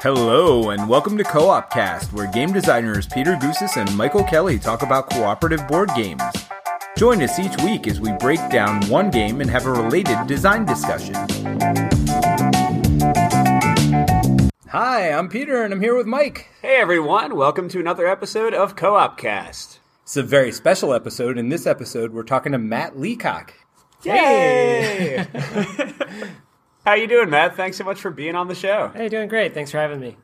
Hello, and welcome to Co op Cast, where game designers Peter Gousis and Michael Kelley talk about cooperative board games. Join us each week as we break down one game and have a related design discussion. Hi, I'm Peter, and I'm here with Mike. Hey everyone, welcome to another episode of Co-op Cast. It's a very special episode. In this episode, we're talking to Matt Leacock. Yay! How you doing, Matt? Thanks so much for being on the show. Hey, doing great. Thanks for having me.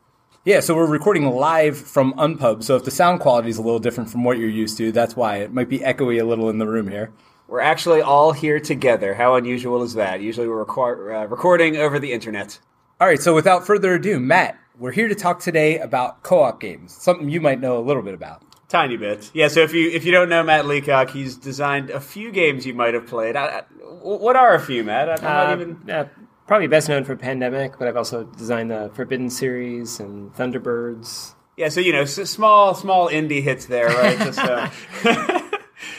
Yeah, so we're recording live from Unpub, so if the sound quality is a little different from what you're used to, that's why it might be echoey a little in the room here. We're actually all here together. How unusual is that? Usually we're record- uh, recording over the internet. All right, so without further ado, Matt, we're here to talk today about co-op games, something you might know a little bit about. Tiny bit, yeah. So if you if you don't know Matt Leacock, he's designed a few games you might have played. I, I, what are a few, Matt? I'm not Uh, even. uh, probably best known for Pandemic, but I've also designed the Forbidden series and Thunderbirds. Yeah, so you know, s- small small indie hits there, right? Just, uh,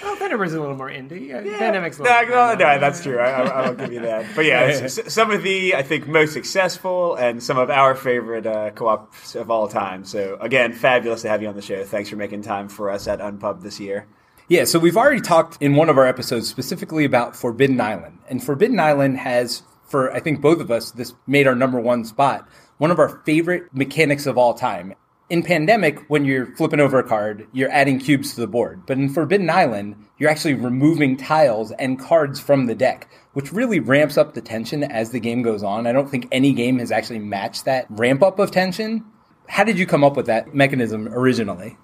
Oh, Thunderbirds is a little more indie. Uh, Pandemic's a No, little no, no, that's true. I, I, I'll give you that. But yeah, s- s- some of the I think most successful and some of our favorite uh, co-ops of all time. So again, fabulous to have you on the show. Thanks for making time for us at Unpub this year. Yeah, so we've already talked in one of our episodes specifically about Forbidden Island. And Forbidden Island has, for I think both of us, this made our number one spot, one of our favorite mechanics of all time. In Pandemic, when you're flipping over a card, you're adding cubes to the board. But in Forbidden Island, you're actually removing tiles and cards from the deck, which really ramps up the tension as the game goes on. I don't think any game has actually matched that ramp up of tension. How did you come up with that mechanism originally?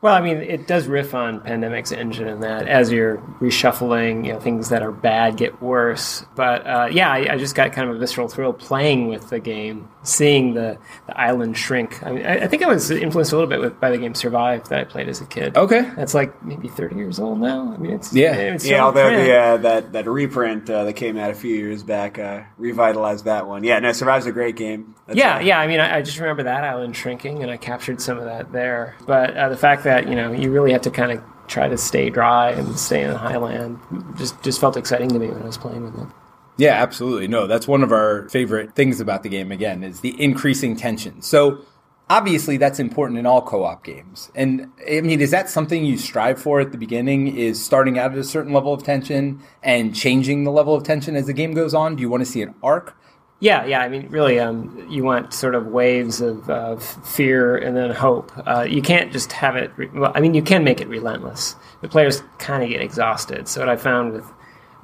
Well, I mean, it does riff on Pandemic's engine in that as you're reshuffling, you know, things that are bad get worse. But uh, yeah, I, I just got kind of a visceral thrill playing with the game, seeing the, the island shrink. I mean, I, I think I was influenced a little bit with, by the game Survive that I played as a kid. Okay. That's like maybe 30 years old now. I mean, it's Yeah. it's Yeah, still although the uh, that that reprint uh, that came out a few years back uh, revitalized that one. Yeah, no, Survive's a great game. That's, Yeah, uh, yeah. I mean, I, I just remember that island shrinking, and I captured some of that there. But uh, the fact that you know you really have to kind of try to stay dry and stay in the highland just just felt exciting to me when I was playing with it. Yeah, absolutely. No, that's one of our favorite things about the game, again, is the increasing tension. So, obviously, that's important in all co op games. And, I mean, is that something you strive for at the beginning? Is starting out at a certain level of tension and changing the level of tension as the game goes on? Do you want to see an arc? Yeah, yeah. I mean, really, um, you want sort of waves of, of fear and then hope. Uh, you can't just have it. Re- well, I mean, you can make it relentless. The players kind of get exhausted. So what I found with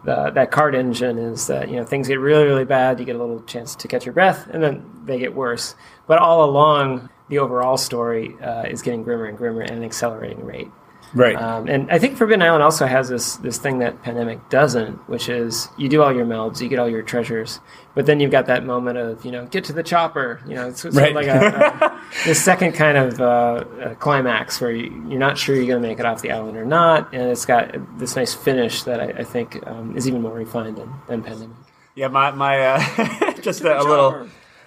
the, that card engine is that you know things get really, really bad. You get a little chance to catch your breath, and then they get worse. But all along, the overall story uh, is getting grimmer and grimmer at an accelerating rate. Right. Um, and I think Forbidden Island also has this this thing that Pandemic doesn't, which is you do all your melds, you get all your treasures, but then you've got that moment of you know get to the chopper. You know, it's sort Right. like a, a this second kind of uh, uh, climax where you, you're not sure you're going to make it off the island or not, and it's got this nice finish that I, I think um, is even more refined than, than Pandemic. Yeah, my my uh, just a, a little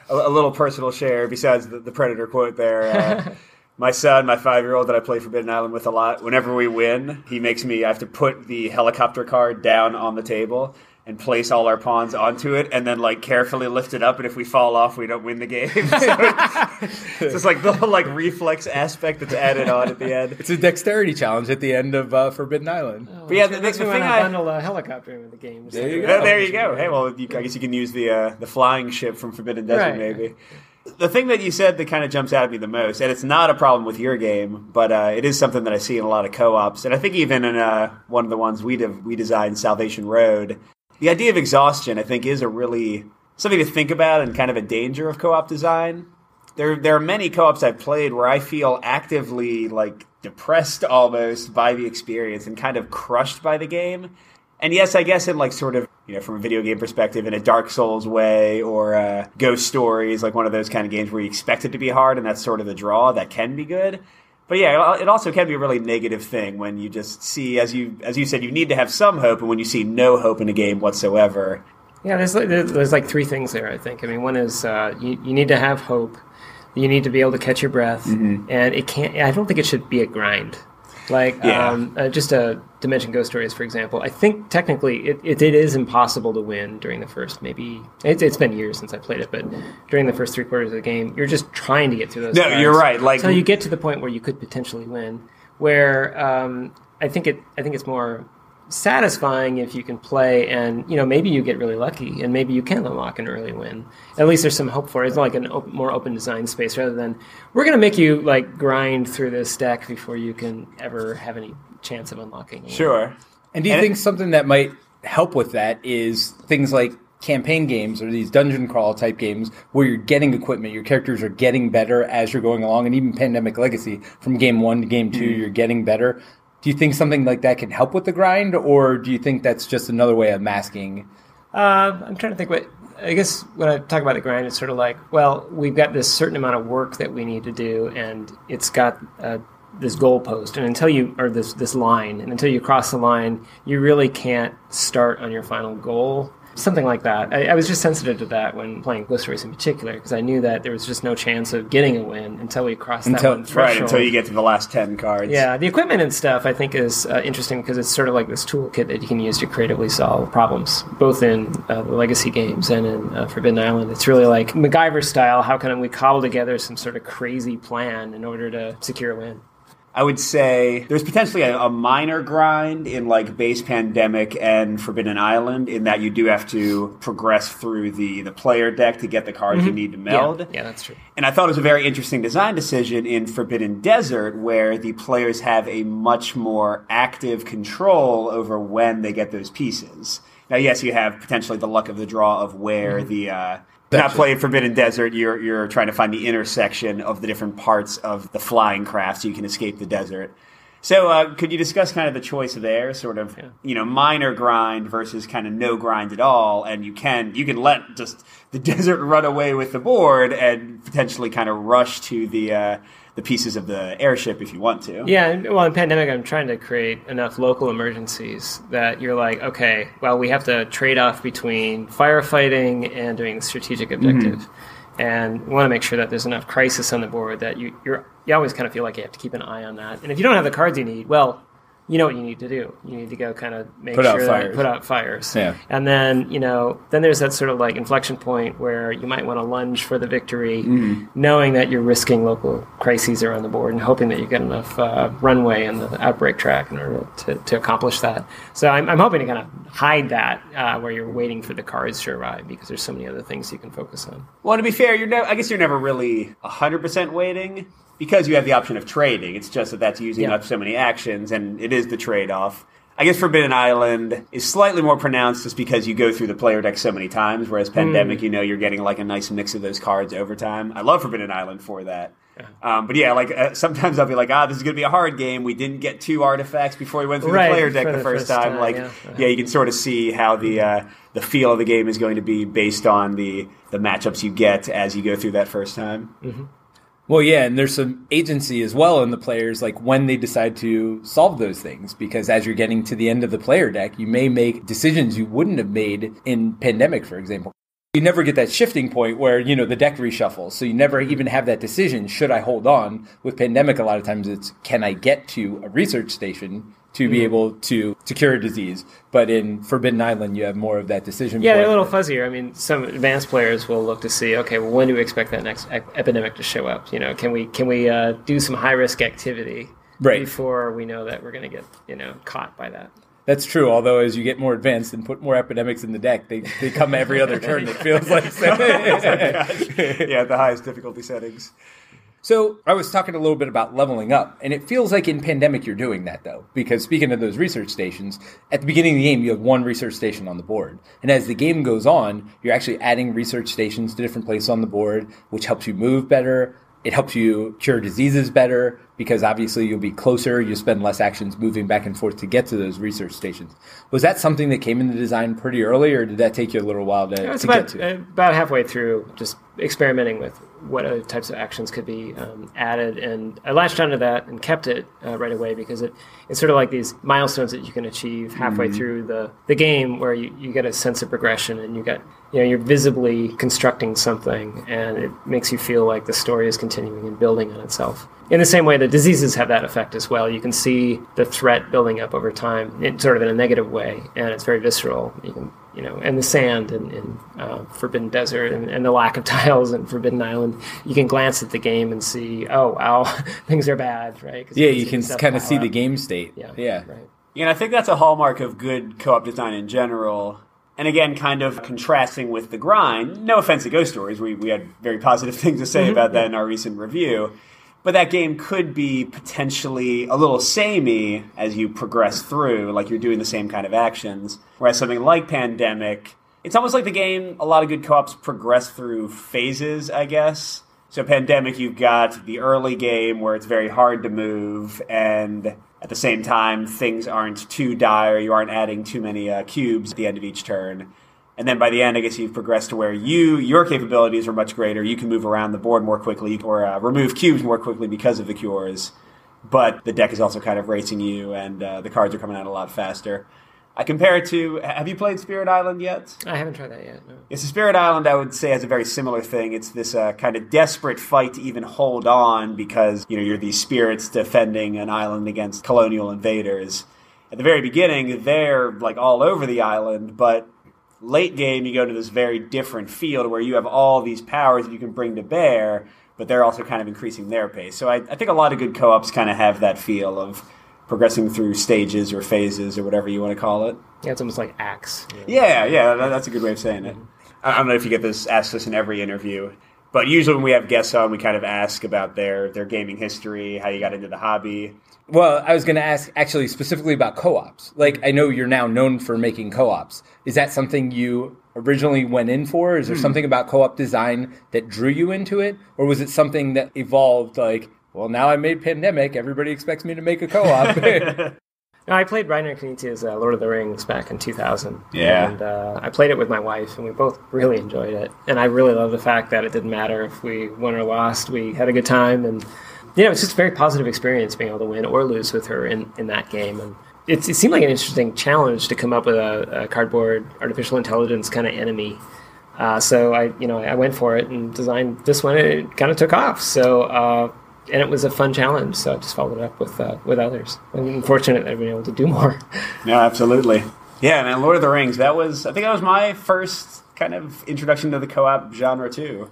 a, a little personal share besides the, the predator quote there. Uh, my son, my five year old that I play Forbidden Island with a lot. Whenever we win, he makes me. I have to put the helicopter card down on the table and place all our pawns onto it, and then like carefully lift it up. And if we fall off, we don't win the game. so it's, it's just like the whole like reflex aspect that's added on at the end. it's a dexterity challenge at the end of uh, Forbidden Island. But yeah, It the, makes the me thing want to I bundle a helicopter into the game. There you Oh, go. there you go. Hey, well, you, I guess you can use the uh, the flying ship from Forbidden Desert, Right. maybe. The thing that you said that kind of jumps out at me the most, and it's not a problem with your game, but uh, it is something that I see in a lot of co-ops, and I think even in uh, one of the ones we de- we designed, Salvation Road, the idea of exhaustion, I think, is a really something to think about and kind of a danger of co-op design. There, there are many co-ops I've played where I feel actively like depressed almost by the experience and kind of crushed by the game. And yes, I guess in like sort of you know from a video game perspective, in a Dark Souls way, or uh, Ghost Stories, like one of those kind of games where you expect it to be hard, and that's sort of the draw that can be good. But yeah, it also can be a really negative thing when you just see, as you as you said, you need to have some hope, and when you see no hope in a game whatsoever, Yeah, there's like, there's like three things there. I think. I mean, one is uh, you you need to have hope. You need to be able to catch your breath, and it can't. I don't think it should be a grind. Like Yeah. um, uh, just a Dimension Ghost Stories, for example. I think technically it, it, it is impossible to win during the first maybe it, it's been years since I played it, but during the first three quarters of the game, you're just trying to get through those. No, you're right, like- until you get to the point where you could potentially win. Where um, I think it I think it's more satisfying if you can play and you know maybe you get really lucky and maybe you can unlock an early win at least there's some hope for it it's like an op- more open design space rather than we're going to make you like grind through this deck before you can ever have any chance of unlocking a win. Sure. And do you And think it- something that might help with that is things like campaign games or these dungeon crawl type games where you're getting equipment, your characters are getting better as you're going along, and even Pandemic Legacy from game one to game 2 Mm-hmm. you're getting better. Do you think something like that can help with the grind, or do you think that's just another way of masking? Uh, I'm trying to think what. I guess when I talk about the grind, it's sort of like, well, we've got this certain amount of work that we need to do, and it's got uh, this goalpost, and until you or this this line, and until you cross the line, you really can't start on your final goal. Something like that. I, I was just sensitive to that when playing Ghost Stories in particular, because I knew that there was just no chance of getting a win until we crossed that one threshold. Right, until you get to the last 10 cards. Yeah, the equipment and stuff I think is uh, interesting because it's sort of like this toolkit that you can use to creatively solve problems, both in uh, the legacy games and in uh, Forbidden Island. It's really like MacGyver style. How can we cobble together some sort of crazy plan in order to secure a win? I would say there's potentially a, a minor grind in like base pandemic and Forbidden Island in that you do have to progress through the the player deck to get the cards you need to meld. Mm-hmm. Yeah, yeah, that's true. And I thought it was a very interesting design decision in Forbidden Desert where the players have a much more active control over when they get those pieces. Now, yes, you have potentially the luck of the draw of where the uh, not Gotcha. playing Forbidden Desert, you're you're trying to find the intersection of the different parts of the flying craft so you can escape the desert. So, uh, could you discuss kind of the choice there, sort of, you know, minor grind versus kind of no grind at all, and you can you can let just the desert run away with the board and potentially kind of rush to the uh, the pieces of the airship if you want to. Yeah, well, in pandemic, I'm trying to create enough local emergencies that you're like, okay, well, we have to trade off between firefighting and doing strategic mm-hmm. objective, and we want to make sure that there's enough crisis on the board that you you're you always kind of feel like you have to keep an eye on that. And if you don't have the cards you need, well. You know what you need to do. You need to go kind of make Put sure that fires. put out fires. Yeah. And then, you know, then there's that sort of like inflection point where you might want to lunge for the victory, knowing that you're risking local crises around the board and hoping that you get enough uh, runway in the outbreak track in order to, to accomplish that. So I'm, I'm hoping to kind of hide that uh, where you're waiting for the cards to arrive because there's so many other things you can focus on. Well, to be fair, you're no, I guess you're never really 100% waiting because you have the option of trading. It's just that that's using Yeah. up so many actions, and it is the trade off. I guess Forbidden Island is slightly more pronounced just because you go through the player deck so many times, whereas Pandemic, you know, you're getting like a nice mix of those cards over time. I love Forbidden Island for that. Um, but yeah, like uh, sometimes I'll be like, ah, this is going to be a hard game. We didn't get two artifacts before we went through Right, the player deck the, the first, first time. time, Like, yeah. yeah, you can sort of see how the uh, the feel of the game is going to be based on the the matchups you get as you go through that first time. Well, yeah, and there's some agency as well in the players, like when they decide to solve those things. Because as you're getting to the end of the player deck, you may make decisions you wouldn't have made in Pandemic, for example. You never get that shifting point where, you know, the deck reshuffles. So you never even have that decision, should I hold on? With Pandemic, a lot of times it's, can I get to a research station to be able to, to cure a disease? But in Forbidden Island, you have more of that decision Yeah, they're a little fuzzier. I mean, some advanced players will look to see, okay, well, when do we expect that next ep- epidemic to show up? You know, can we can we uh, do some high risk activity Right. before we know that we're going to get you know caught by that? That's true. Although as you get more advanced and put more epidemics in the deck, they, they come every other turn. It feels like. yeah, the highest difficulty settings. So I was talking a little bit about leveling up, and it feels like in pandemic you're doing that though, because speaking of those research stations, at the beginning of the game you have one research station on the board, and as the game goes on, you're actually adding research stations to different places on the board, which helps you move better. It helps you cure diseases better because obviously you'll be closer. You spend less actions moving back and forth to get to those research stations. Was that something that came in the design pretty early, or did that take you a little while to, to about get to? uh, about halfway through, just experimenting with what other types of actions could be um, added. And I latched onto that and kept it uh, right away because it, it's sort of like these milestones that you can achieve halfway through the, the game where you, you get a sense of progression and you get you know you're visibly constructing something and it makes you feel like the story is continuing and building on itself. In the same way that diseases have that effect as well. You can see the threat building up over time, in, sort of in a negative way, and it's very visceral. You can you know, and the sand and, in uh, Forbidden Desert and, and, the lack of tiles and Forbidden Island, you can glance at the game and see, oh wow, things are bad, right? Yeah, you can, can kind of see up. the game state. Yeah, yeah, right. Yeah, and I think that's a hallmark of good co-op design in general. And again, kind of contrasting with the grind. No offense to Ghost Stories, we we had very positive things to say mm-hmm. about that in our recent review but that game could be potentially a little samey as you progress through, like you're doing the same kind of actions. Whereas something like Pandemic, it's almost like the game, a lot of good co ops progress through phases, I guess. So, Pandemic, you've got the early game where it's very hard to move, and at the same time, things aren't too dire. You aren't adding too many uh, cubes at the end of each turn. And then by the end, I guess you've progressed to where you your capabilities are much greater. You can move around the board more quickly or uh, remove cubes more quickly because of the cures. But the deck is also kind of racing you, and uh, the cards are coming out a lot faster. I compare it to. Have you played Spirit Island yet? I haven't tried that yet. No. It's a Spirit Island. I would say has a very similar thing. It's this uh, kind of desperate fight to even hold on because you know you're these spirits defending an island against colonial invaders. At the very beginning, they're like all over the island, but late game you go to this very different field where you have all these powers that you can bring to bear but they're also kind of increasing their pace. So i, I think a lot of good co-ops kind of have that feel of progressing through stages or phases or whatever you want to call it. Yeah it's almost like acts yeah yeah, yeah that's a good way of saying it. I don't know if you get this asked this in every interview but usually when we have guests on we kind of ask about their their gaming history how you got into the hobby well, I was going to ask actually specifically about co-ops. Like, I know you're now known for making co-ops. Is that something you originally went in for? Is there hmm. something about co-op design that drew you into it, or was it something that evolved? Like, well, now I made Pandemic. Everybody expects me to make a co-op. no, I played Reiner Knizia's uh, Lord of the Rings back in 2000. Yeah. And uh, I played it with my wife, and we both really enjoyed it. And I really love the fact that it didn't matter if we won or lost. We had a good time, and you know, it's just a very positive experience being able to win or lose with her in, in that game. And it, it seemed like an interesting challenge to come up with a, a cardboard artificial intelligence kind of enemy. Uh, so I, you know, I went for it and designed this one. And It kind of took off. So, uh, and it was a fun challenge. So I just followed it up with uh, with others. I'm fortunate that I've been able to do more. Yeah, absolutely. Yeah, man, Lord of the Rings. That was, I think, that was my first kind of introduction to the co-op genre too.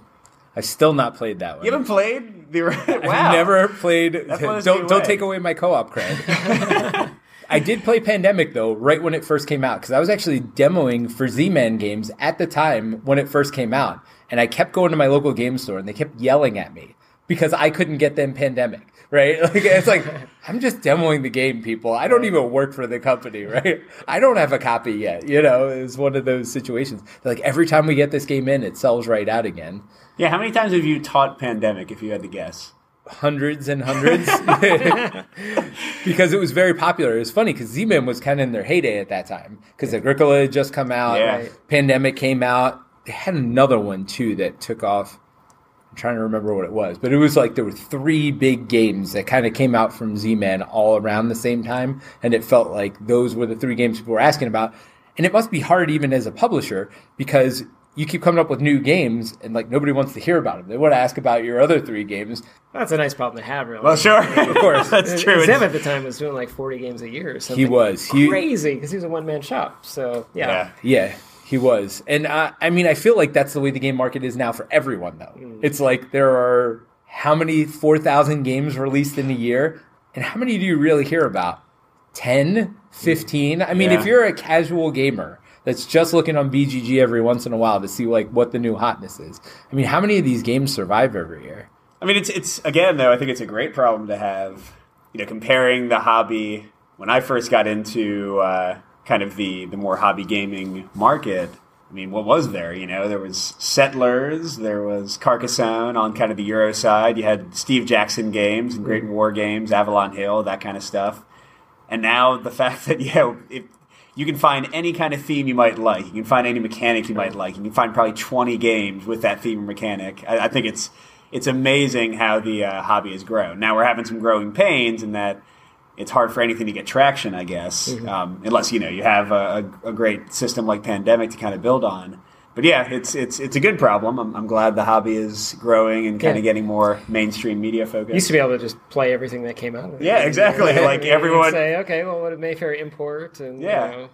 I've still not played that one. You haven't played the? Wow. I've never played. Don't don't take away my co-op cred. I did play Pandemic though, right when it first came out, because I was actually demoing for Z-Man games at the time when it first came out, and I kept going to my local game store, and they kept yelling at me because I couldn't get them Pandemic. Right? Like it's like I'm just demoing the game, people. I don't even work for the company, right? I don't have a copy yet. You know, it's one of those situations. Like every time we get this game in, it sells right out again. Yeah, how many times have you taught Pandemic, if you had to guess? Hundreds and hundreds. because it was very popular. It was funny because Z-Man was kind of in their heyday at that time. Because Agricola had just come out, yeah. Pandemic came out. They had another one, too, that took off. I'm trying to remember what it was. But it was like there were three big games that kind of came out from Z-Man all around the same time. And it felt like those were the three games people were asking about. And it must be hard even as a publisher because you keep coming up with new games and like nobody wants to hear about them. They want to ask about your other three games. That's a nice problem to have, really. Well, sure, of course, that's true. Zev at the time was doing like forty games a year. Or something he was crazy because he was a one man shop. So yeah. yeah, yeah, he was. And uh, I mean, I feel like that's the way the game market is now for everyone. Though mm. it's like there are how many four thousand games released in a year, and how many do you really hear about? 10, 15? I mean, yeah. if you're a casual gamer that's just looking on BGG every once in a while to see like what the new hotness is. I mean, how many of these games survive every year? I mean, it's it's again though. I think it's a great problem to have. You know, comparing the hobby when I first got into uh, kind of the the more hobby gaming market. I mean, what was there? You know, there was Settlers, there was Carcassonne on kind of the Euro side. You had Steve Jackson games and Great War games, Avalon Hill, that kind of stuff. And now the fact that yeah, it, you can find any kind of theme you might like. You can find any mechanic you might like. You can find probably 20 games with that theme or mechanic. I, I think it's it's amazing how the uh, hobby has grown. Now we're having some growing pains in that it's hard for anything to get traction, I guess, Mm-hmm. um, unless you know you have a, a, great system like Pandemic to kind of build on. But yeah, it's it's it's a good problem. I'm, I'm glad the hobby is growing and kind Yeah. of getting more mainstream media focused. Used to be able to just play everything that came out. of it. Yeah, exactly. Like You'd everyone- say, okay, well, what did Mayfair import? And Yeah. you know,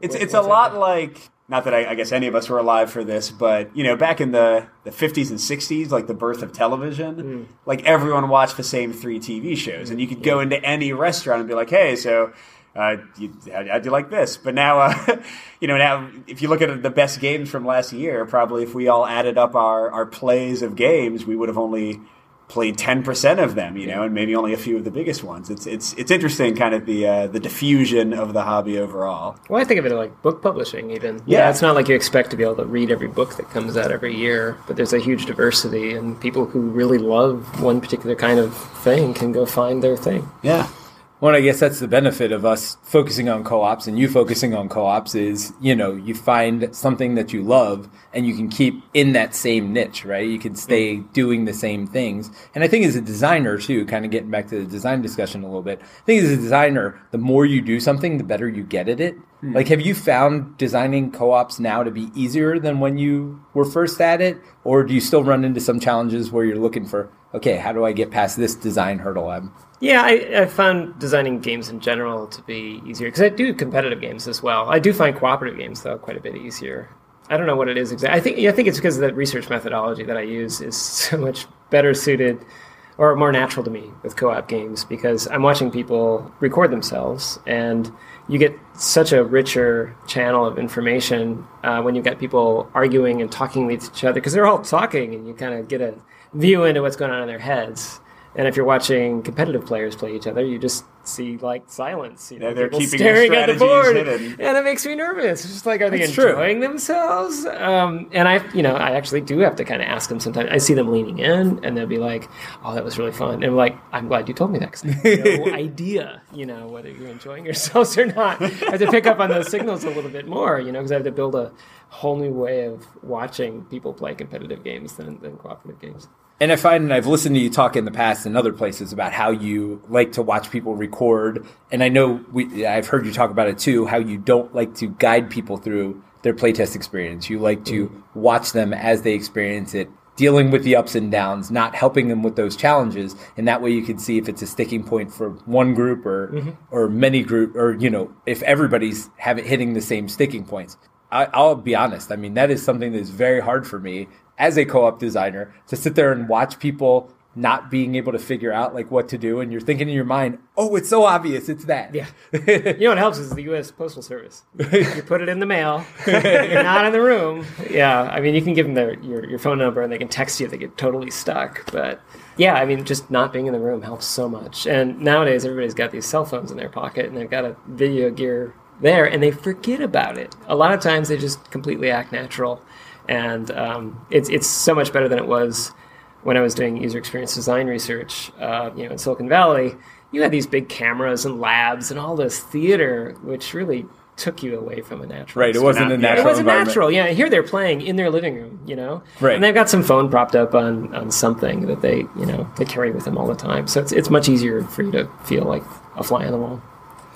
It's what- it's a lot like not that I, I guess any of us were alive for this, but you know, back in the the fifties and sixties, like the birth of television, Hmm. like everyone watched the same three TV shows, and you could go into any restaurant and be like, "Hey, so." Uh, you, how, how'd you like this? But now, uh, you know, now if you look at the best games from last year, probably if we all added up our, our plays of games, we would have only played ten percent of them, you know, and maybe only a few of the biggest ones. It's it's it's interesting, kind of the uh, the diffusion of the hobby overall. Well, I think of it like book publishing, even. Yeah. it's not like you expect to be able to read every book that comes out every year, but there's a huge diversity, and people who really love one particular kind of thing can go find their thing. Yeah. Well, I guess that's the benefit of us focusing on co-ops and you focusing on co-ops is, you know, you find something that you love and you can keep in that same niche, right? You can stay mm-hmm. doing the same things. And I think as a designer too, kind of getting back to the design discussion a little bit, I think as a designer, the more you do something, the better you get at it. Mm-hmm. Like, have you found designing co-ops now to be easier than when you were first at it? Or do you still run into some challenges where you're looking for, okay, how do I get past this design hurdle I'm Yeah, I, I found designing games in general to be easier because I do competitive games as well. I do find cooperative games though quite a bit easier. I don't know what it is exactly. I think I think it's because the research methodology that I use is so much better suited or more natural to me with co-op games because I'm watching people record themselves and you get such a richer channel of information uh, when you've got people arguing and talking with each other because they're all talking and you kind of get a view into what's going on in their heads. And if you're watching competitive players play each other, you just see like silence. You know, Yeah, they're people keeping staring at the board, hidden. and it makes me nervous. It's just like, are they That's true. enjoying themselves? Um, and I, you know, I actually do have to kind of ask them sometimes. I see them leaning in, and they'll be like, "Oh, that was really fun," and I'm like, "I'm glad you told me that because I have no idea, you know, whether you're enjoying yourselves or not." I have to pick up on those signals a little bit more, you know, because I have to build a whole new way of watching people play competitive games than, than cooperative games. And I find, and I've listened to you talk in the past in other places about how you like to watch people record. And I know we, I've heard you talk about it too, how you don't like to guide people through their playtest experience. You like to mm-hmm. watch them as they experience it, dealing with the ups and downs, not helping them with those challenges. And that way you can see if it's a sticking point for one group or, mm-hmm. or many group, or, you know, if everybody's have it hitting the same sticking points. I, I'll be honest. I mean, that is something that is very hard for me as a co-op designer to sit there and watch people not being able to figure out like what to do, and you're thinking in your mind, "Oh, it's so obvious. It's that." Yeah. you know what helps is the U.S. Postal Service. You put it in the mail. You're not in the room. Yeah, I mean, you can give them their your, your phone number and they can text you. They get totally stuck, but yeah, I mean, just not being in the room helps so much. And nowadays, everybody's got these cell phones in their pocket and they've got a video gear there, and they forget about it. A lot of times, they just completely act natural, and um, it's it's so much better than it was when I was doing user experience design research, uh, you know, in Silicon Valley, you had these big cameras and labs and all this theater, which really took you away from a natural. Right. It wasn't a natural. It wasn't environment. natural. Yeah, here they're playing in their living room, you know, Right. And they've got some phone propped up on on something that they, you know, they carry with them all the time. So it's it's much easier for you to feel like a fly on the wall.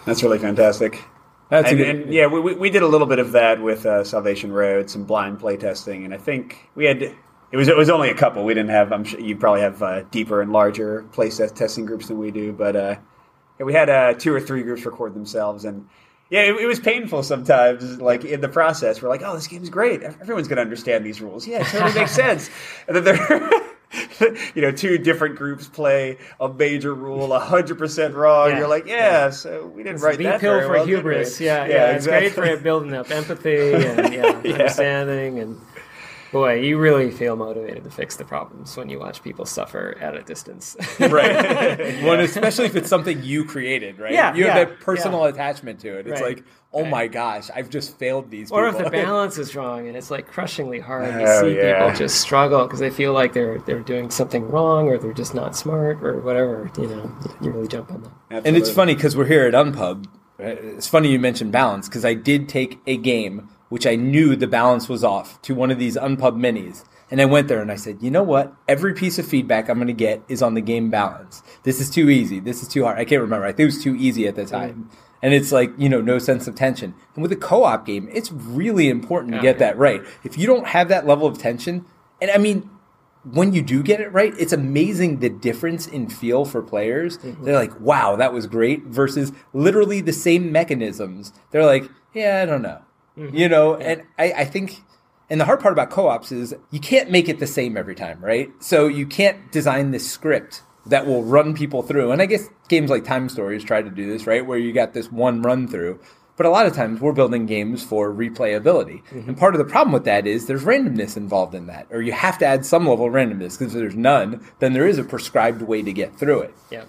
That's really fantastic. That's and, and yeah, we, we- we did a little bit of that with uh, Salvation Road, some blind playtesting, and I think we had it was it was only a couple. We didn't have. I'm sure you probably have uh, deeper and larger play test testing groups than we do, but uh, yeah, we had uh, two or three groups record themselves, and yeah, it, it was painful sometimes. Like in the process, we're like, "Oh, this game's great. Everyone's going to understand these rules. Yeah, it totally makes sense." And then they're. you know, two different groups play a major rule hundred percent wrong. Yeah. You're like, yeah, so we didn't It's write the that pill very for well, did we?" hubris. Yeah, yeah, it's great exactly. for building up empathy and yeah, Yeah. understanding and. Boy, you really feel motivated to fix the problems when you watch people suffer at a distance. right. Well, especially if it's something you created, right? Yeah, You have yeah, that personal attachment to it. It's Right. like, oh Right. my gosh, I've just failed these or if the balance is wrong and it's like crushingly hard you Oh, see yeah. people just struggle because they feel like they're they're doing something wrong or they're just not smart or whatever you know you really jump on that and it's funny because we're here at Unpub. It's funny you mentioned balance because I did take a game which I knew the balance was off to one of these unpub minis. And I went there and I said, you know what? Every piece of feedback I'm going to get is on the game balance. This is too easy. This is too hard. I can't remember. I think it was too easy at the time. Mm. And it's like, you know, no sense of tension. And with a co op game, it's really important to get that right. If you don't have that level of tension, and I mean, when you do get it right, it's amazing the difference in feel for players. Mm-hmm. They're like, wow, that was great, versus literally the same mechanisms. They're like, yeah, I don't know. Mm-hmm. You know, yeah. and I, I think and the hard part about co-ops is you can't make it the same every time, right? So you can't design this script that will run people through. And I guess games like Time Stories try to do this, right? Where you got this one run through. But a lot of times we're building games for replayability. Mm-hmm. And part of the problem with that is there's randomness involved in that. Or you have to add some level of randomness because if there's none, then there is a prescribed way to get through it. Yeah.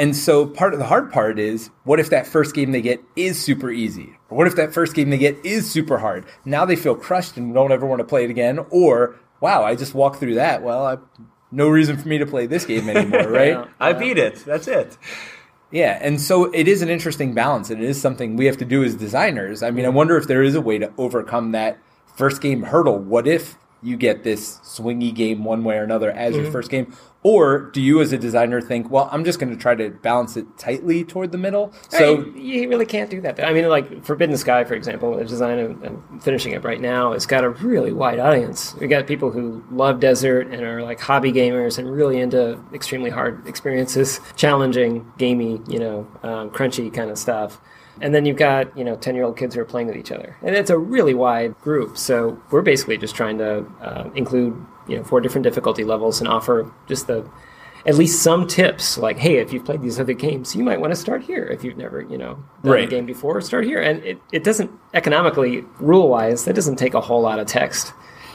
And so part of the hard part is what if that first game they get is super easy? Or what if that first game they get is super hard? Now they feel crushed and don't ever want to play it again. Or, wow, I just walked through that. Well, I, no reason for me to play this game anymore, right? yeah. I beat it. That's it. Yeah, and so it is an interesting balance, and it is something we have to do as designers. I mean, I wonder if there is a way to overcome that first game hurdle. What if you get this swingy game one way or another as mm-hmm. your first game? Or do you, as a designer, think, well, I'm just going to try to balance it tightly toward the middle? So you really can't do that. I mean, like Forbidden Sky, for example, the design I'm finishing it right now, it's got a really wide audience. We got people who love desert and are like hobby gamers and really into extremely hard experiences, challenging, gamey, you know, um, crunchy kind of stuff. And then you've got, you know, 10 year old kids who are playing with each other. And it's a really wide group. So we're basically just trying to uh, include, you know, four different difficulty levels and offer just the, at least some tips like, hey, if you've played these other games, you might want to start here. If you've never, you know, done right. a game before, start here. And it, it doesn't, economically, rule wise, that doesn't take a whole lot of text.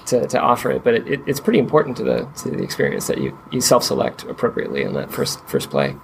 To, to offer it, but it, it, it's pretty important to the to the experience that you, you self select appropriately in that first first play.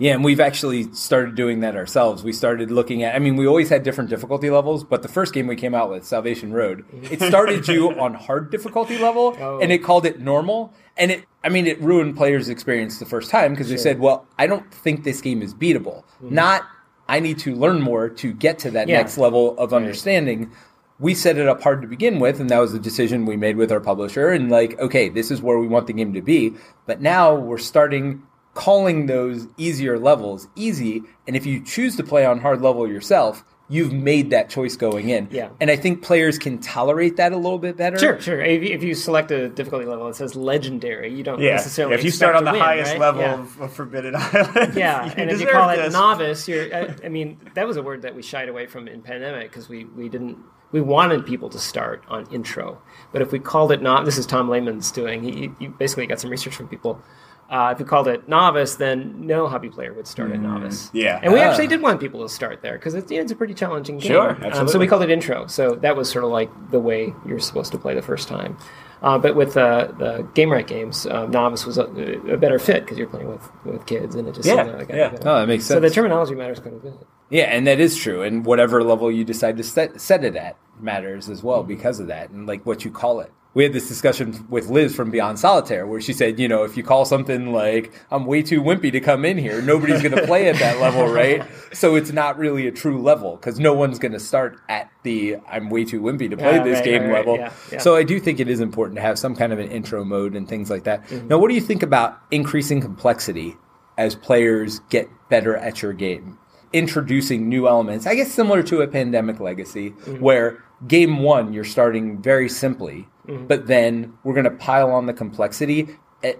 Yeah, and we've actually started doing that ourselves. We started looking at, I mean, we always had different difficulty levels, but the first game we came out with, Salvation Road, it started you on hard difficulty level oh. and it called it normal. And it, I mean, it ruined players' experience the first time because sure. they said, well, I don't think this game is beatable. Mm-hmm. Not, I need to learn more to get to that yeah. next level of understanding. Right. We set it up hard to begin with, and that was the decision we made with our publisher. And like, okay, this is where we want the game to be. But now we're starting calling those easier levels easy. And if you choose to play on hard level yourself, you've made that choice going in. Yeah. And I think players can tolerate that a little bit better. Sure, sure. If, if you select a difficulty level that says legendary, you don't yeah. necessarily. Yeah, if you start on the win, highest right? level yeah. of, Forbidden Island, yeah, and if you call this. it novice, you're. I, I, mean, that was a word that we shied away from in pandemic because we we didn't. We wanted people to start on intro, but if we called it not, this is Tom Lehmann's doing. He, he basically got some research from people uh, if you called it novice, then no hobby player would start mm, at novice. Yeah, and we uh. actually did want people to start there because it's, it's a pretty challenging game. Sure, absolutely. Um, so we called it intro. So that was sort of like the way you're supposed to play the first time. Uh, but with uh, the Gamewright games, uh, novice was a, a better fit because you're playing with, with kids, and it just yeah, like yeah. Oh, that makes sense. So the terminology matters quite a bit. Yeah, and that is true. And whatever level you decide to set, set it at matters as well mm-hmm. because of that, and like what you call it we had this discussion with Liz from Beyond Solitaire where she said, you know, if you call something like, I'm way too wimpy to come in here, nobody's going to play at that level, right? So it's not really a true level because no one's going to start at the I'm way too wimpy to play yeah, this right, game right, level. Right, yeah, yeah. So I do think it is important to have some kind of an intro mode and things like that. Mm-hmm. Now, what do you think about increasing complexity as players get better at your game? Introducing new elements, I guess similar to a pandemic legacy, mm-hmm. where game one, you're starting very simply Mm-hmm. But then we're going to pile on the complexity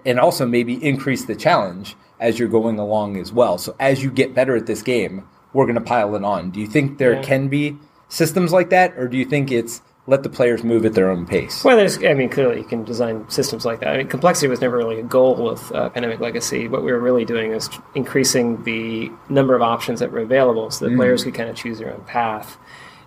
and also maybe increase the challenge as you're going along as well. So as you get better at this game, we're going to pile it on. Do you think there yeah. can be systems like that, or do you think it's let the players move at their own pace? Well, there's, I mean, clearly you can design systems like that. I mean, complexity was never really a goal with uh, Pandemic Legacy. What we were really doing is increasing the number of options that were available so that mm. players could kind of choose their own path.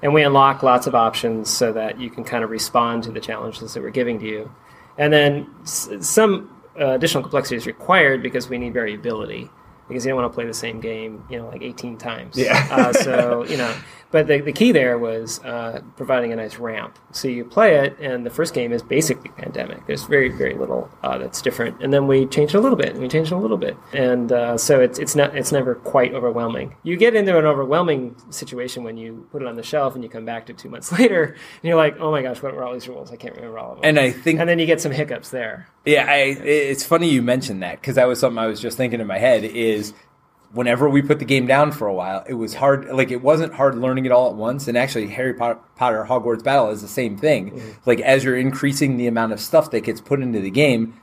And we unlock lots of options so that you can kind of respond to the challenges that we're giving to you. And then s- some uh, additional complexity is required because we need variability. because you don't want to play the same game, you know, like 18 times. Yeah. uh, so, you know, but the, the key there was uh, providing a nice ramp. So you play it, and the first game is basically pandemic. There's very, very little uh, that's different. And then we changed it a little bit, and we changed it a little bit. And uh, so it's, it's, not, it's never quite overwhelming. You get into an overwhelming situation when you put it on the shelf and you come back to two months later, and you're like, oh my gosh, what were all these rules? I can't remember all of them. And I think and then you get some hiccups there. Yeah, I, it's funny you mentioned that because that was something I was just thinking in my head. Is whenever we put the game down for a while, it was hard. Like it wasn't hard learning it all at once. And actually, Harry Potter, Potter Hogwarts Battle is the same thing. Mm-hmm. Like as you're increasing the amount of stuff that gets put into the game,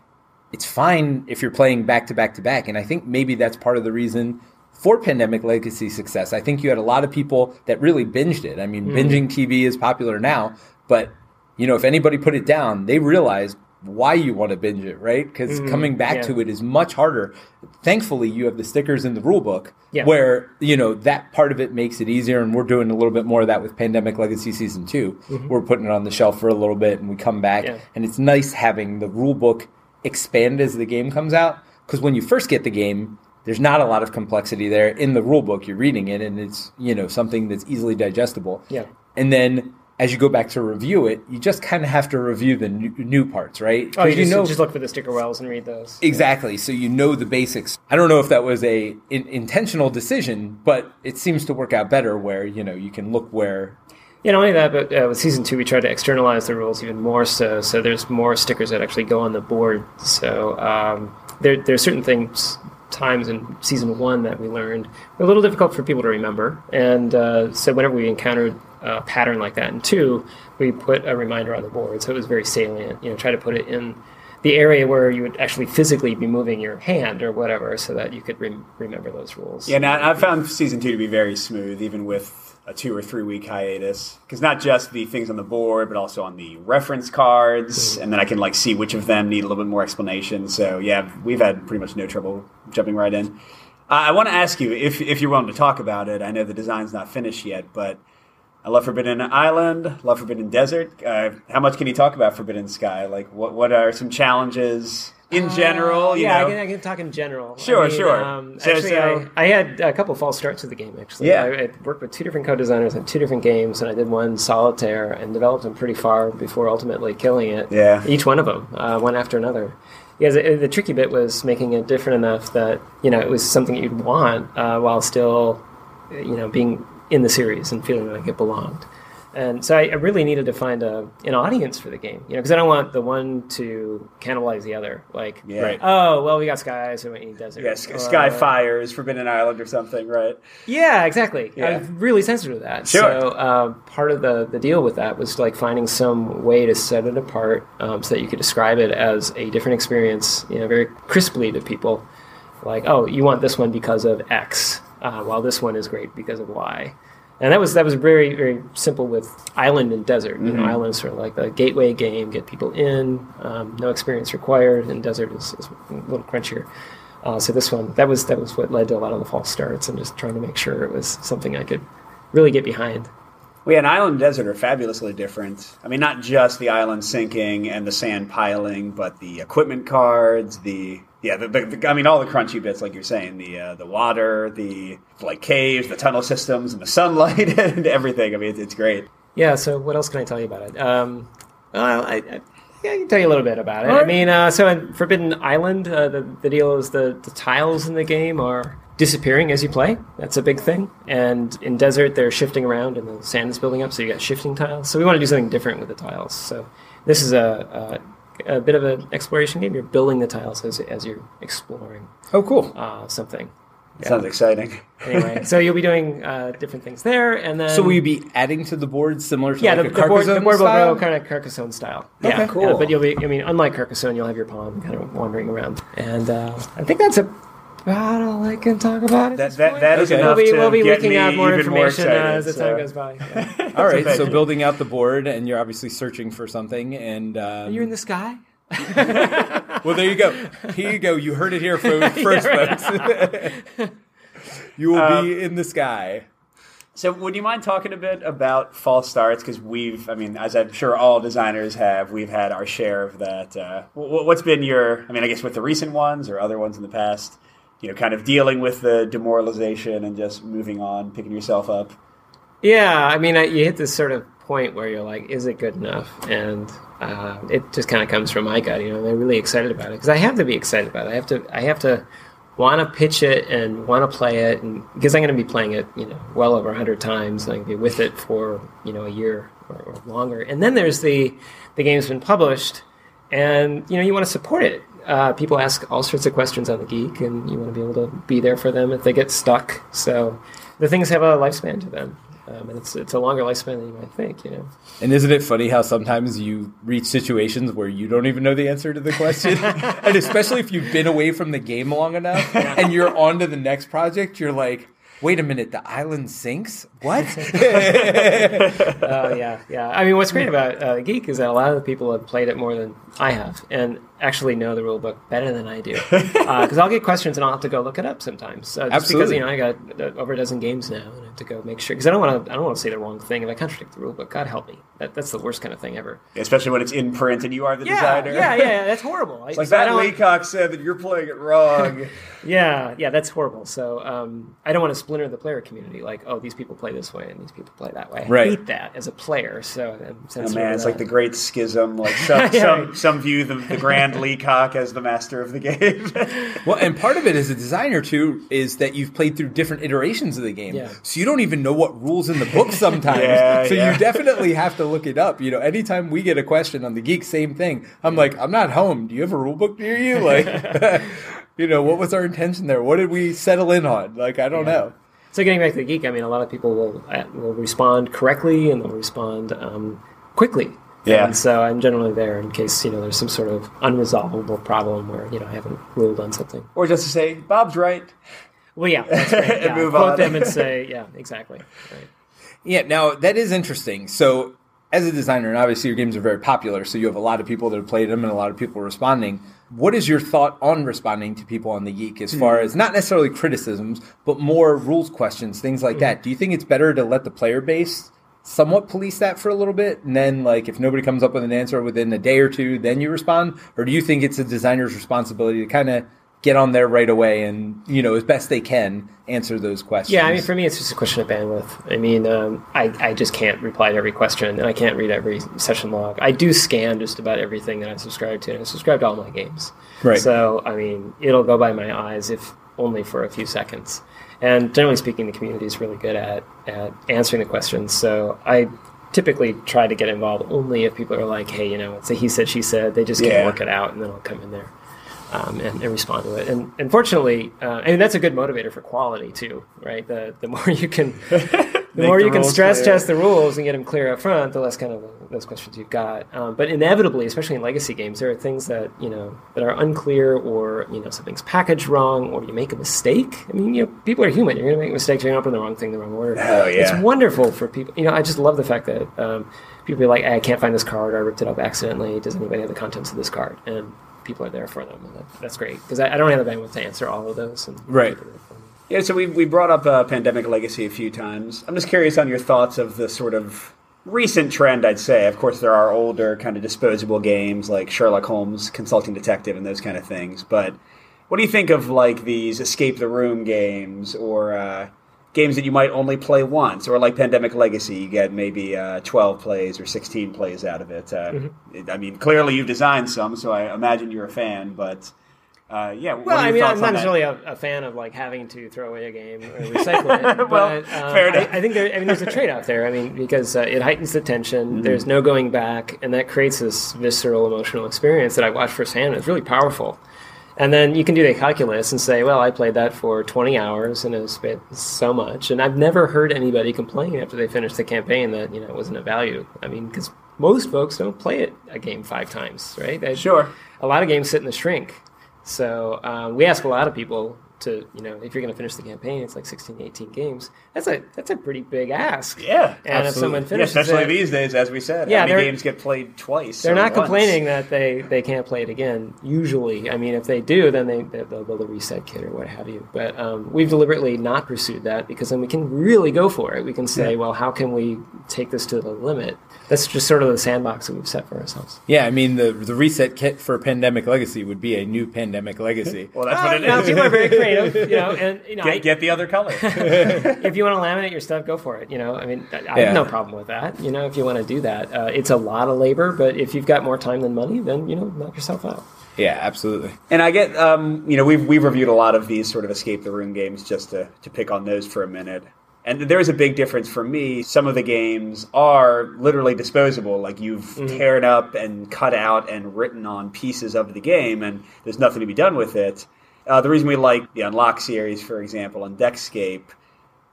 it's fine if you're playing back to back to back. And I think maybe that's part of the reason for Pandemic Legacy success. I think you had a lot of people that really binged it. I mean, binging TV is popular now, but you know, if anybody put it down, they realized why you want to binge it, right? Because mm-hmm. coming back yeah. to it is much harder. Thankfully, you have the stickers in the rule book Yeah. where, you know, that part of it makes it easier. And we're doing a little bit more of that with Pandemic Legacy Season 2. Mm-hmm. We're putting it on the shelf for a little bit and we come back. Yeah. And it's nice having the rule book expand as the game comes out. Because when you first get the game, there's not a lot of complexity there in the rule book. You're reading it and it's, you know, something that's easily digestible. Yeah. And then as you go back to review it, you just kind of have to review the new, new parts, right? Oh, you just, know just look for the sticker wells and read those. exactly, so you know the basics. I don't know if that was a in, intentional decision, but it seems to work out better where you know you can look where. Yeah, not only that, but uh, with season two, we tried to externalize the rules even more so. So there's more stickers that actually go on the board. So um, there, there are certain things, times in season one that we learned were a little difficult for people to remember. And uh, so whenever we encountered a pattern like that in two, we put a reminder on the board. So it was very salient. You know, try to put it in the area where you would actually physically be moving your hand or whatever, so that you could rem- remember those rules. Yeah, now I found season two to be very smooth, even with a two or three week hiatus. Because not just the things on the board, but also on the reference cards, and then I can like see which of them need a little bit more explanation. So yeah, we've had pretty much no trouble jumping right in. Uh, I want to ask you if if you're willing to talk about it. I know the design's not finished yet, but I love Forbidden Island, love Forbidden Desert. Uh, how much can you talk about Forbidden Sky? Like, what what are some challenges in general? You yeah, know? I can, I can talk in general. Sure, I mean, sure. Um, So- actually, so- I, I had a couple false starts to the game. Actually, Yeah. I, I worked with two different co-designers on two different games, and I did one solitaire and developed them pretty far before ultimately killing it. Yeah. each one of them, uh, one after another. Yeah, the, the tricky bit was making it different enough that you know it was something you'd want uh, while still, you know, being in the series and feeling like it belonged. And so I, I really needed to find a, an audience for the game, you know, because I don't want the one to cannibalize the other. Like, Yeah. Right. oh, well, we got sky, so we need desert. Yeah, Sky, Or- Sky Fires, Forbidden Island, or something, right? Yeah, exactly. Yeah. I'm really sensitive to that. Sure. So uh, part of the, the deal with that was like finding some way to set it apart um, so that you could describe it as a different experience, you know, very crisply to people. Like, oh, you want this one because of X, uh, while this one is great because of Y. And that was that was very very simple with island and desert. You know, island is sort of like a gateway game, get people in, um, no experience required, and desert is, is a little crunchier. Uh, so this one, that was that was what led to a lot of the false starts, and just trying to make sure it was something I could really get behind. Well, yeah, and island and desert are fabulously different. I mean, not just the island sinking and the sand piling, but the equipment cards, the yeah, the, the, the I mean, all the crunchy bits, like you're saying, the uh, the water, the like caves, the tunnel systems, and the sunlight, and everything. I mean, it's, it's great. Yeah. So what else can I tell you about it? Um, well, I, I, yeah, I can tell you a little bit about it. All I mean, uh, so in Forbidden Island, uh, the the deal is the the tiles in the game are disappearing as you play. That's a big thing. And in desert, they're shifting around, and the sand is building up, so you got shifting tiles. So we want to do something different with the tiles. So this is a. a a bit of an exploration game. You're building the tiles as, as you're exploring Oh, cool. uh, something. Sounds exciting. Anyway, so you'll be doing uh, different things there, and then So will you be adding to the board similar to yeah, like the, a the board, the Carcassonne board will style? kind of Carcassonne style. Okay, yeah, cool. yeah, but you'll be, I mean, unlike Carcassonne, you'll have your pawn kind of wandering around, and uh, I think that's about all I can talk about. it. That that, that is Okay. enough we'll be, to we'll be get leaking me out more even more information excited. uh, as the so- time goes by. Yeah. All right, so amazing. building out the board, and you're obviously searching for something, and um, You're in the sky. well, there you go. Here you go. You heard it here fo- first, folks. you will Uh, be in the sky. So, would you mind talking a bit about false starts? Because we've, I mean, as I'm sure all designers have, we've had our share of that. Uh, what's been your, I mean, I guess with the recent ones or other ones in the past, you know, kind of dealing with the demoralization and just moving on, picking yourself up. Yeah, I mean, I, you hit this sort of point where you're like, is it good enough? And uh, it just kind of comes from my gut. You know, they're really excited about it because I have to be excited about it. I have to. I have to want to pitch it and want to play it, and because I'm going to be playing it, you know, well over hundred times. I'm going to be with it for you know a year or, or longer. And then there's the the game's been published, and you know you want to support it. Uh, people ask all sorts of questions on the geek, and you want to be able to be there for them if they get stuck. So the things have a lifespan to them. Um, and it's it's a longer lifespan than you might think, you know. And isn't it funny how sometimes you reach situations where you don't even know the answer to the question, and especially if you've been away from the game long enough and you're on to the next project, you're like, wait a minute, the island sinks? What? Oh yeah, yeah. I mean, what's great about uh, Geek is that a lot of the people have played it more than I have, and actually know the rule book better than I do. Because I'll get questions and I'll have to go look it up sometimes. Uh, just because you know I got uh, over a dozen games now, and I have to go make sure because I don't want to. I don't want to say the wrong thing if I contradict the rule book. God help me. That, that's the worst kind of thing ever. Especially when it's in print and you are the Yeah, designer. yeah, yeah, yeah. That's horrible. Like that Leacock said that you're playing it wrong. Yeah, yeah, that's horrible. So um, I don't want to splinter the player community. Like, oh, these people play this way and these people play that way. I Right. hate that as a player. So I'm Oh, man, it's like the great schism. Like some Yeah. some, some view the, the Grand Leacock as the master of the game. well, and part of it as a designer too is that you've played through different iterations of the game, Yeah. so you don't even know what rules in the book sometimes. Yeah, so yeah. you definitely have to look it up. You know, anytime we get a question on the geek, same thing. I'm like, I'm not home. Do you have a rule book near you? Like, you know, what was our intention there? What did we settle in on? Like, I don't know. So getting back to the geek, I mean, a lot of people will uh, will respond correctly and they'll respond um, quickly. Yeah. And so I'm generally there in case you know there's some sort of unresolvable problem where you know I haven't ruled on something. or just to say, Bob's right. Well, yeah, that's right. And Yeah, move quote on. them and say, yeah, exactly. Right. Yeah, now that is interesting. So, as a designer, and obviously your games are very popular, so you have a lot of people that have played them and a lot of people responding. What is your thought on responding to people on the Geek as far hmm. as not necessarily criticisms, but more rules questions, things like hmm. that? Do you think it's better to let the player base somewhat police that for a little bit, and then, like, if nobody comes up with an answer within a day or two, then you respond? Or do you think it's a designer's responsibility to kind of get on there right away and, you know, as best they can, answer those questions? Yeah, I mean, for me, it's just a question of bandwidth. I mean, um, I, I just can't reply to every question, and I can't read every session log. I do scan just about everything that I subscribe to, and I subscribe to all my games. Right. So, I mean, it'll go by my eyes if only for a few seconds. And generally speaking, the community is really good at, at answering the questions. So I typically try to get involved only if people are like, hey, you know, it's a he said, she said. They just can't Yeah. work it out, and then I'll come in there um, and, and respond to it. And unfortunately, uh, I mean that's a good motivator for quality too, right? The the more you can, the more the you can stress clear. test the rules and get them clear up front, the less kind of those questions you've got. Um, but inevitably, especially in legacy games, there are things that you know that are unclear, or you know something's packaged wrong, or you make a mistake. I mean, you know, people are human. You're going to make mistakes. You're going to open the wrong thing in the wrong order. Oh, yeah. It's wonderful for people. You know, I just love the fact that um, people be like, "I can't find this card. or I ripped it up accidentally. Does anybody have the contents of this card?" And people are there for them, and that, that's great because I, I don't have the bandwidth to answer all of those. And Right. people are there for me. Yeah, so we we brought up uh, Pandemic Legacy a few times. I'm just curious on your thoughts of the sort of recent trend. I'd say, of course, there are older kind of disposable games like Sherlock Holmes, Consulting Detective, and those kind of things. But what do you think of like these escape the room games or uh, games that you might only play once, or like Pandemic Legacy, you get maybe uh, 12 plays or 16 plays out of it. Uh, Mm-hmm. it- I mean, clearly you've designed some, so I imagine you're a fan. But uh, yeah, Well, I mean, I'm not necessarily a, a fan of like having to throw away a game or recycle it. Well, but, um, fair I, enough. I think there, I mean, there's a trade-off there. I mean, because uh, it heightens the tension. Mm-hmm. There's no going back, and that creates this visceral emotional experience that I watched firsthand. It's really powerful. And then you can do the calculus and say, well, I played that for 20 hours and it spent so much. And I've never heard anybody complain after they finished the campaign that, you know, it wasn't a value. I mean, because most folks don't play it a game five times, right? They- Sure. A lot of games sit in the shrink. So um, we ask a lot of people to, you know, if you're going to finish the campaign, it's like 16, 18 games. That's a that's a pretty big ask. Yeah, And if someone Yeah, especially it, these days, as we said, Yeah, how many games get played twice? they're not once? complaining that they, they can't play it again. Usually, I mean, if they do, then they they- they'll build a reset kit or what have you. But um, we've deliberately not pursued that because then we can really go for it. We can say, well, how can we take this to the limit? That's just sort of the sandbox that we've set for ourselves. Yeah, I mean the the reset kit for Pandemic Legacy would be a new Pandemic Legacy. Well, that's what it Now, is. people are very creative. creative, you know, and you know, Get, I- get the other color. if you want to laminate your stuff, go for it. You know, I mean, I I Yeah. have no problem with that. You know, if you want to do that, uh, it's a lot of labor, but if you've got more time than money, then you know, knock yourself out. Yeah, absolutely. And I get, um, you know, we've we've reviewed a lot of these sort of escape the room games just to to pick on those for a minute. And there is a big difference for me. Some of the games are literally disposable, like you've teared up and cut out and written on pieces of the game, and there's nothing to be done with it. Uh, the reason we like the Unlock series, for example, and Deckscape,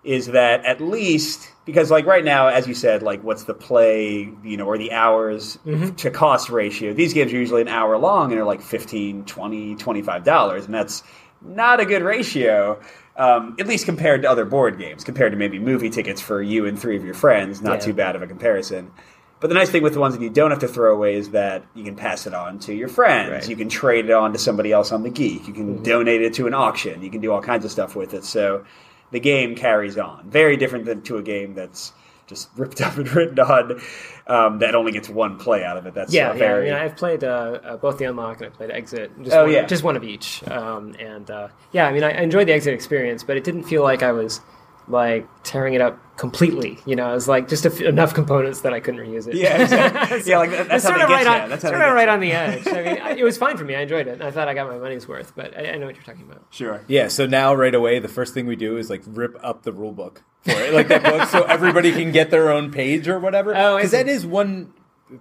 is that at least because like right now as you said like what's the play you know or the hours to cost ratio these games are usually an hour long and they're like 15 20 25 dollars and that's not a good ratio um, at least compared to other board games compared to maybe movie tickets for you and three of your friends not Yeah. too bad of a comparison but the nice thing with the ones that you don't have to throw away is that you can pass it on to your friends. Right. You can trade it on to somebody else on the Geek. You can donate it to an auction. You can do all kinds of stuff with it. So the game carries on. Very different than to a game that's just ripped up and written on um, that only gets one play out of it. That's Yeah, uh, yeah. I mean, I've played uh, uh, both the Unlock and I played Exit. Just Oh, one, yeah. just one of each. Um, and uh, yeah, I mean, I enjoyed the Exit experience, but it didn't feel like I was like tearing it up completely. You know, it was like just a f- enough components that I couldn't reuse it. yeah, exactly. yeah, like that- that's how sort of right you. on, That's sort of right on the edge. I mean, I, it was fine for me. I enjoyed it. I thought I got my money's worth, but I, I know what you're talking about. Sure. Yeah, so now right away, the first thing we do is like rip up the rule book for it, like that book, so everybody can get their own page or whatever. Oh, because that is one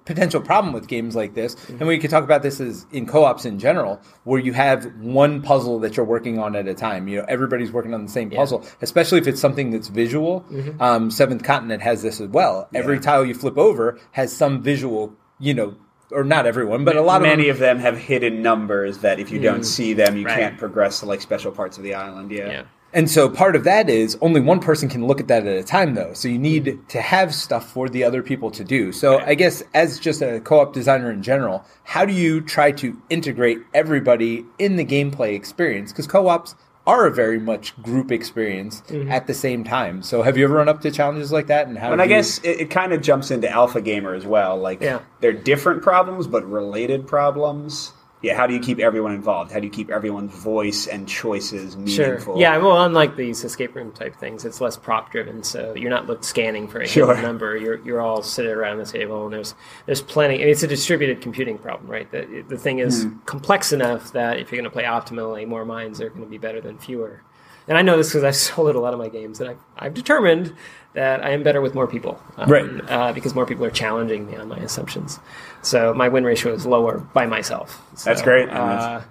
potential problem with games like this, and we could talk about this as in co-ops in general, where you have one puzzle that you're working on at a time. You know, everybody's working on the same puzzle, especially if it's something that's visual. Um, Seventh Continent has this as well. Every tile you flip over has some visual, you know. Or not everyone, but a lot of them Many of them have hidden numbers that if you don't see them, you Mm. Right. can't progress to like special parts of the island. Yeah. Yeah. And so part of that is only one person can look at that at a time, though. So you need mm-hmm. to have stuff for the other people to do. So I guess as just a co-op designer in general, how do you try to integrate everybody in the gameplay experience? Because co-ops are a very much group experience mm-hmm. at the same time. So have you ever run up to challenges like that? And how? And I you- guess it, it kind of jumps into alpha gamer as well. Like Yeah. they're different problems, but related problems. Yeah, how do you keep everyone involved? How do you keep everyone's voice and choices Sure. meaningful? Yeah. Well, unlike these escape room type things, it's less prop driven. So you're not look, scanning for a Sure. hidden number. You're you're all sitting around the table, and there's there's plenty. It's a distributed computing problem, right? The the thing is Hmm. complex enough that if you're going to play optimally, more minds are going to be better than fewer. And I know this because I've sold a lot of my games, and I've, I've determined that I am better with more people, um, Right. Uh, because more people are challenging me on my assumptions. So my win ratio is lower by myself. That's great. Uh,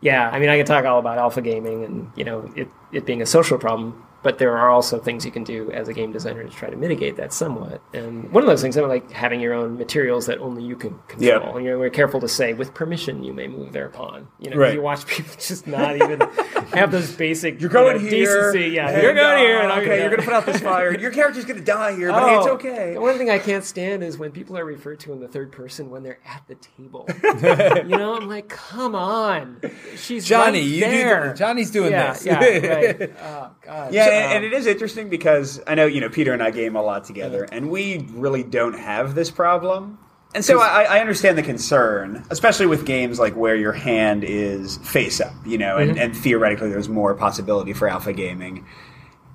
yeah, I mean, I could talk all about alpha gaming and you know it, it being a social problem, but there are also things you can do as a game designer to try to mitigate that somewhat. And one of those things, I like having your own materials that only you can control. Yeah. And you're careful to say, with permission, you may move thereupon. You know, Right. you watch people just not even have those basic. You're going you know, here. Decency. Yeah, you're going here. And okay, you're going to put out this fire. Your character's going to die here, but hey, it's Oh, okay. The one thing I can't stand is when people are referred to in the third person when they're at the table. you know, I'm like, come on, she's Johnny, right you there. do the, Johnny's doing yeah, this. yeah, right. Oh God. Yeah, So- and, it is interesting because I know you know Peter and I game a lot together, and we really don't have this problem. And so I, I understand the concern, especially with games like where your hand is face up, you know, and, mm-hmm. and theoretically there's more possibility for alpha gaming.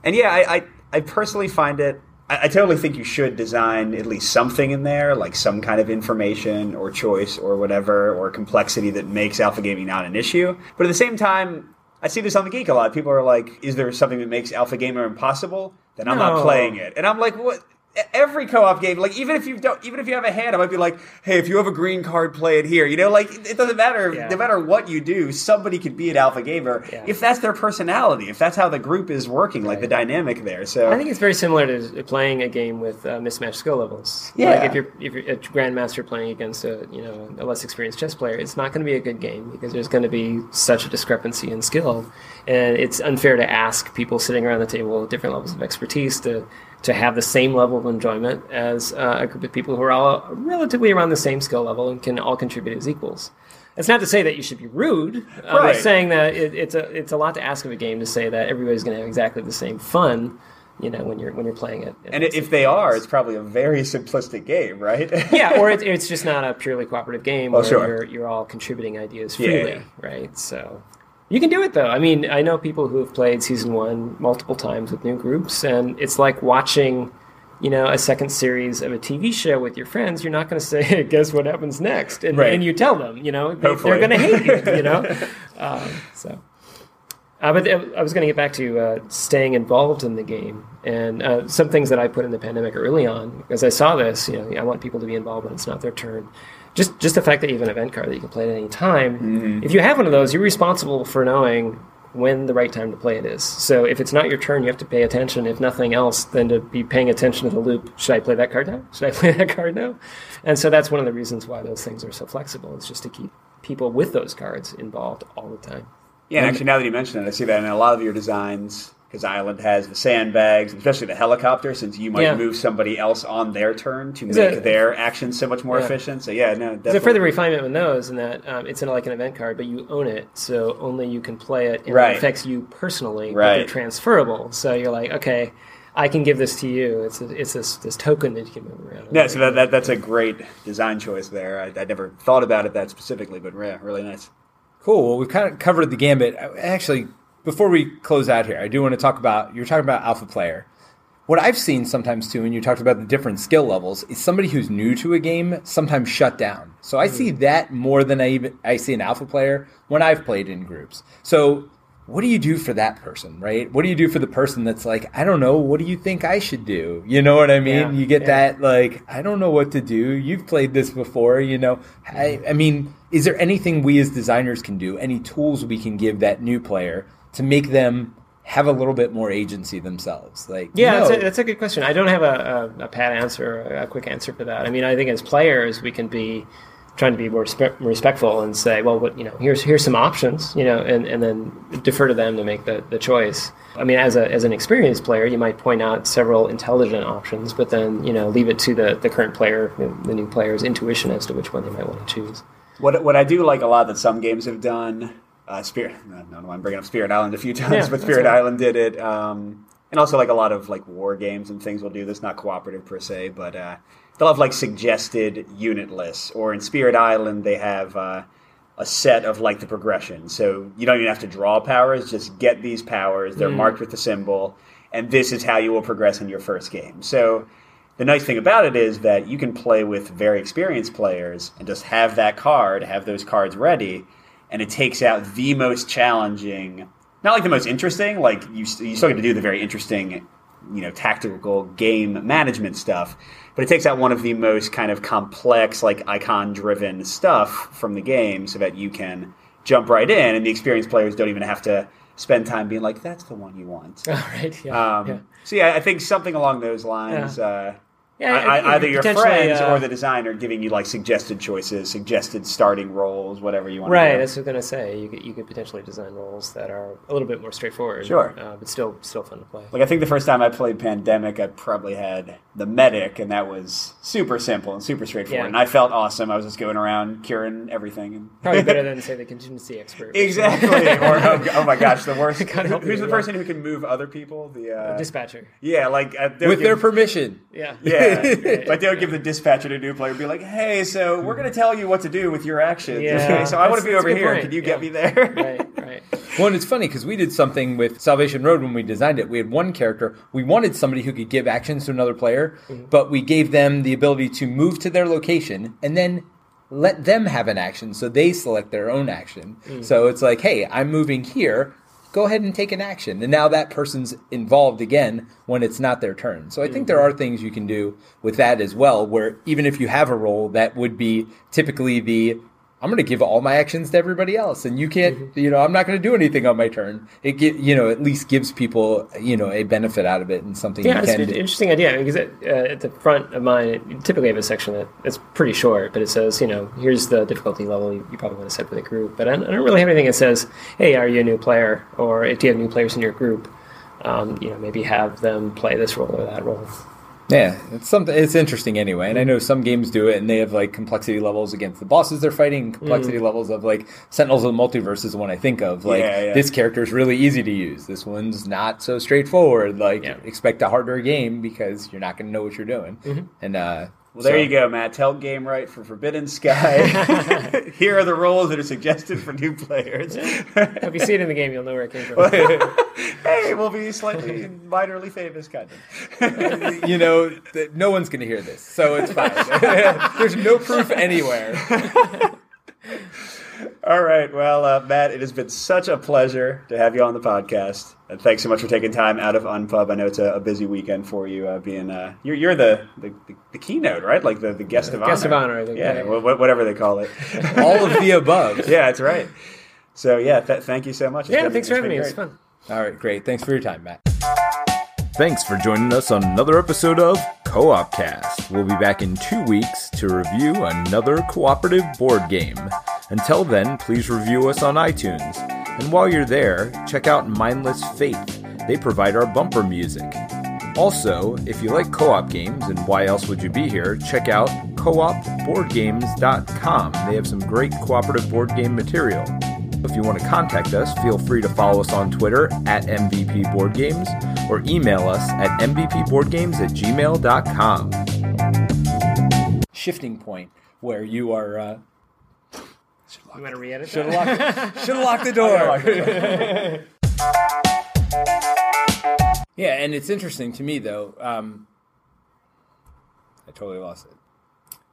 And yeah, I, I, I personally find it. I, I totally think you should design at least something in there, like some kind of information or choice or whatever, or complexity that makes alpha gaming not an issue. But at the same time, I see this on the Geek a lot. People are like, "Is there something that makes Alpha Gamer impossible?" Then I'm not playing it. And I'm like, "What?" Every co-op game, like even if you don't, even if you have a hand, I might be like, "Hey, if you have a green card, play it here." You know, like it doesn't matter. Yeah. No matter what you do, somebody could be an alpha gamer Yeah. if that's their personality, if that's how the group is working, like the dynamic there. So I think it's very similar to playing a game with uh, mismatched skill levels. Yeah. Like if you're if you're a grandmaster playing against a you know a less experienced chess player, it's not going to be a good game because there's going to be such a discrepancy in skill, and it's unfair to ask people sitting around the table with different levels of expertise to to have the same level of enjoyment as uh, a group of people who are all relatively around the same skill level and can all contribute as equals. It's not to say that you should be rude. Uh, Right. Saying that it, it's a it's a lot to ask of a game to say that everybody's going to have exactly the same fun. You know, when you're when you're playing it. and if they are, it's probably a very simplistic game, right? yeah, or it's, it's just not a purely cooperative game where Oh, sure. you're you're all contributing ideas Yeah, freely, yeah. right? So, You can do it though. I mean, I know people who have played season one multiple times with new groups, and it's like watching, you know, a second series of a TV show with your friends. You're not going to say, hey, "Guess what happens next?" And, Right. and you tell them, you know, they, they're going to hate you, you know. um, so, uh, but I was going to get back to uh, staying involved in the game, and uh, some things that I put in the pandemic early on because I saw this. You know, I want people to be involved when it's not their turn. Just, just the fact that you have an event card that you can play at any time. Mm-hmm. If you have one of those, you're responsible for knowing when the right time to play it is. So if it's not your turn, you have to pay attention. If nothing else, then to be paying attention to the loop. Should I play that card now? Should I play that card now? And so that's one of the reasons why those things are so flexible. It's just to keep people with those cards involved all the time. Yeah, and um, actually, now that you mention it, I see that in a lot of your designs, because Island has the sandbags, especially the helicopter, since you might Yeah. move somebody else on their turn to Is make it- their actions so much more Yeah. efficient. So yeah, no, There's a definitely. further refinement with those in that um, it's in like an event card, but you own it, so only you can play it, and Right. it affects you personally. But Right. they're transferable, so you're like, okay, I can give this to you. It's a, it's this this token that you can move around. Yeah, so that, that that's a great design choice there. I, I never thought about it that specifically, but yeah, really nice. Cool. Well, we've kind of covered the gambit. Actually, before we close out here, I do want to talk about you're talking about alpha player. What I've seen sometimes too, and you talked about the different skill levels, is somebody who's new to a game sometimes shut down. So I see mm. that more than I even I see an alpha player when I've played in groups. So what do you do for that person, right? What do you do for the person that's like, I don't know, what do you think I should do? You know what I mean? Yeah, you get yeah. that like, I don't know what to do. You've played this before, you know. I, mm. I mean, is there anything we as designers can do, any tools we can give that new player to make them have a little bit more agency themselves? Like, Yeah, no. that's, a, that's a good question. I don't have a, a, a pat answer, a quick answer for that. I mean, I think as players, we can be trying to be more respe- respectful and say, well, what you know, here's here's some options, you know, and, and then defer to them to make the, the choice. I mean, as a as an experienced player, you might point out several intelligent options, but then you know, leave it to the, the current player, the new player's intuition as to which one they might want to choose. What what I do like a lot that some games have done, uh, Spirit. I don't know. I'm bringing up Spirit Island a few times, Yeah, but Spirit right. Island did it, um, and also like a lot of like war games and things will do this. Not cooperative per se, but uh, they'll have like suggested unit lists, or in Spirit Island they have. Uh, a set of like the progression. So you don't even have to draw powers, just get these powers. They're marked with the symbol, and this is how you will progress in your first game. So the nice thing about it is that you can play with very experienced players and just have that card, have those cards ready, and it takes out the most challenging, not like the most interesting, like you, you still get to do the very interesting, you know, tactical game management stuff, but it takes out one of the most kind of complex, like icon driven stuff from the game so that you can jump right in, and the experienced players don't even have to spend time being like, that's the one you want. All right. Yeah. Um, yeah. So yeah, I think something along those lines. Uh, Yeah, I, I- I, either your friends uh, or the designer giving you like suggested choices, suggested starting roles, whatever you want. Right, To do. that's what I was going to say. You could, you could potentially design roles that are a little bit more straightforward, Sure. uh, but still still fun to play. Like I think the first time I played Pandemic, I probably had the medic, and that was super simple and super straightforward. Yeah. And I felt awesome. I was just going around curing everything. And Probably better than say the contingency expert. exactly. or oh, oh my gosh, the worst. Gotta Who's you, the yeah. person who can move other people? The uh, dispatcher. yeah, like uh, with give- their permission. Yeah. Yeah, but they would give the dispatcher to a new player, and be like, "Hey, so we're going to tell you what to do with your actions. Yeah, okay, so I want to be over here. point. Can you Yeah. get me there?" right, right. Well, and it's funny because we did something with Salvation Road when we designed it. We had one character. We wanted somebody who could give actions to another player, but we gave them the ability to move to their location and then let them have an action so they select their own action. So it's like, hey, I'm moving here. Go ahead and take an action. And now that person's involved again when it's not their turn. So I think there mm-hmm. are things you can do with that as well, where even if you have a role that would be typically the I'm going to give all my actions to everybody else, and you can't. Mm-hmm. You know, I'm not going to do anything on my turn. It get, you know at least gives people you know a benefit out of it and something Yeah, you it's an do. interesting idea because it, uh, at the front of mine, it, typically have a section that it's pretty short, but it says, you know, here's the difficulty level you, you probably want to set for the group. But I don't, I don't really have anything that says, hey, are you a new player, or if you have new players in your group, um, you know, maybe have them play this role or that role. Yeah, it's something. It's interesting anyway, and I know some games do it, and they have like complexity levels against the bosses they're fighting. Complexity levels of like Sentinels of the Multiverse is the one I think of. Like Yeah, yeah. this character is really easy to use. This one's not so straightforward. Like Yeah. expect a harder game because you're not going to know what you're doing. And uh, Well, there So- you go, Matt. Tell game right for Forbidden Sky. Here are the roles that are suggested for new players. If you see it in the game, you'll know where it came from. hey, we'll be slightly minorly famous, kind of. you know, th- no one's going to hear this, so it's fine. There's no proof anywhere. All right. Well, uh, Matt, it has been such a pleasure to have you on the podcast. And thanks so much for taking time out of Unpub. I know it's a, a busy weekend for you. Uh, being uh, you're, you're the, the, the, the keynote, right? Like the, the guest of honor. Guest of honor, I think. Yeah, Yeah. wha- wha- whatever they call it. All of the above. yeah, that's right. So yeah, th- thank you so much. It's Yeah, been- thanks for having me. been It was great. fun. All right, great. Thanks for your time, Matt. Thanks for joining us on another episode of Co op Cast. We'll be back in two weeks to review another cooperative board game. Until then, please review us on iTunes. And while you're there, check out Mindless Faith. They provide our bumper music. Also, if you like co op games and why else would you be here, check out coopboardgames.com. They have some great cooperative board game material. If you want to contact us, feel free to follow us on Twitter at MVP Board Games or email us at mvpboardgames at gmail.com. Shifting point where you are. Uh, You want to re-edit should have locked, should've locked the door. yeah, and it's interesting to me though. Um, I totally lost it.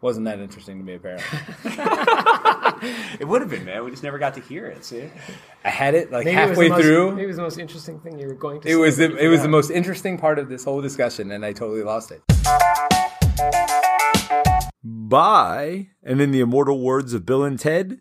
Wasn't that interesting to me? Apparently, It would have been, man. We just never got to hear it. See? I had it like Maybe it was halfway the most- through. Maybe it was the most interesting thing you were going to It say, was the, it was the most interesting part of this whole discussion, and I totally lost it. Bye. And in the immortal words of Bill and Ted,